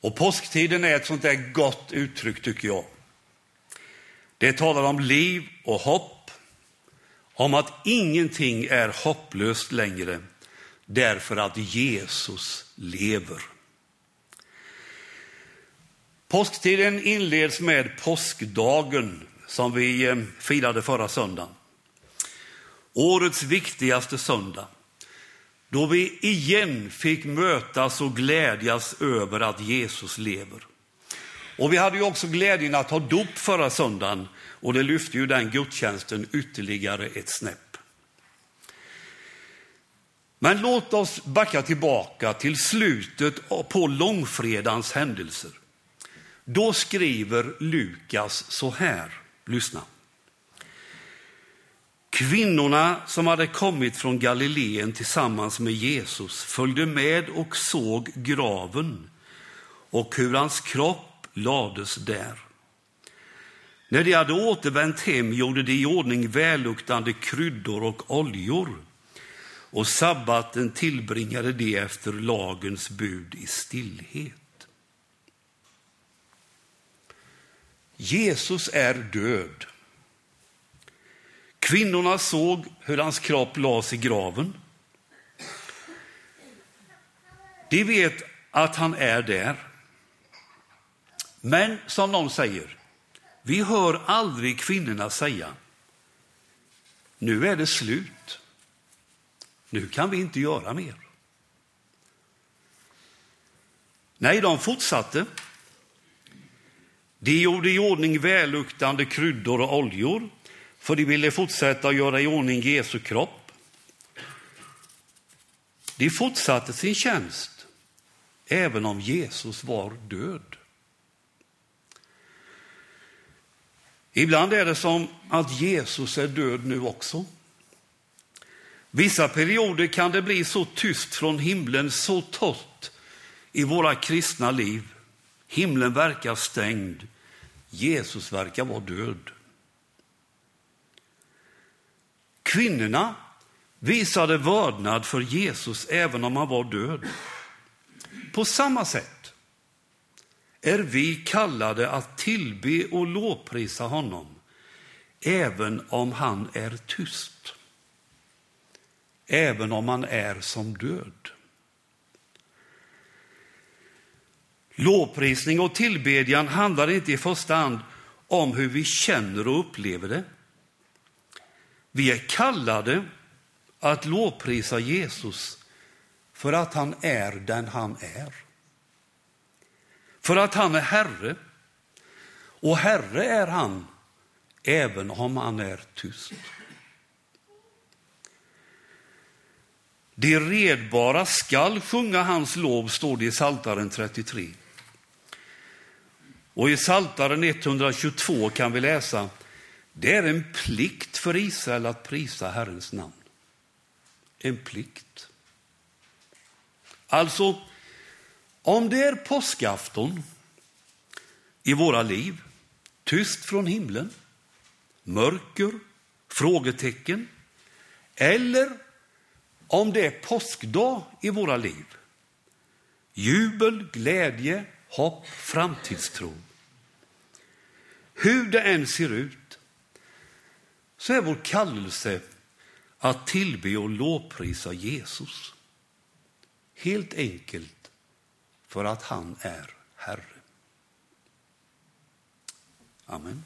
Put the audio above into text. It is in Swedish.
Och påsktiden är ett sånt där gott uttryck tycker jag. Det talar om liv och hopp, om att ingenting är hopplöst längre därför att Jesus lever. Påsktiden inleds med påskdagen som vi eh, firade förra söndagen. Årets viktigaste söndag. Då vi igen fick mötas och glädjas över att Jesus lever. Och vi hade ju också glädjen att ha dop förra söndagen och det lyfte ju den gudstjänsten ytterligare ett snäpp. Men låt oss backa tillbaka till slutet på långfredagens händelser. Då skriver Lukas så här, lyssna. Kvinnorna som hade kommit från Galileen tillsammans med Jesus följde med och såg graven och hur hans kropp lades där. När de hade återvänt hem gjorde de i ordning välluktande kryddor och oljor och sabbaten tillbringade de efter lagens bud i stillhet. Jesus är död. Kvinnorna såg hur hans kropp lades i graven. De vet att han är där. Men som någon säger, vi hör aldrig kvinnorna säga, nu är det slut. Nu kan vi inte göra mer. Nej, de fortsatte. De gjorde i ordning välluktande kryddor och oljor, för de ville fortsätta att göra i ordning Jesu kropp. De fortsatte sin tjänst, även om Jesus var död. Ibland är det som att Jesus är död nu också. Vissa perioder kan det bli så tyst från himlen, så torrt i våra kristna liv Himlen verkar stängd. Jesus verkar vara död. Kvinnorna visade vördnad för Jesus även om han var död. På samma sätt är vi kallade att tillbe och lovprisa honom även om han är tyst. Även om han är som död. Lovprisning och tillbedjan handlar inte i första hand om hur vi känner och upplever det. Vi är kallade att lovprisa Jesus för att han är den han är. För att han är Herre. Och Herre är han även om han är tyst. De redbara skall sjunga hans lov, står det i Saltaren 33. Och i Saltaren 122 kan vi läsa, det är en plikt för Israel att prisa Herrens namn. En plikt. Alltså, om det är påskafton i våra liv, tyst från himlen, mörker, frågetecken, eller om det är påskdag i våra liv, jubel, glädje, hopp, framtidstro, hur det än ser ut, så är vår kallelse att tillbe och lovprisa Jesus. Helt enkelt för att han är Herre. Amen.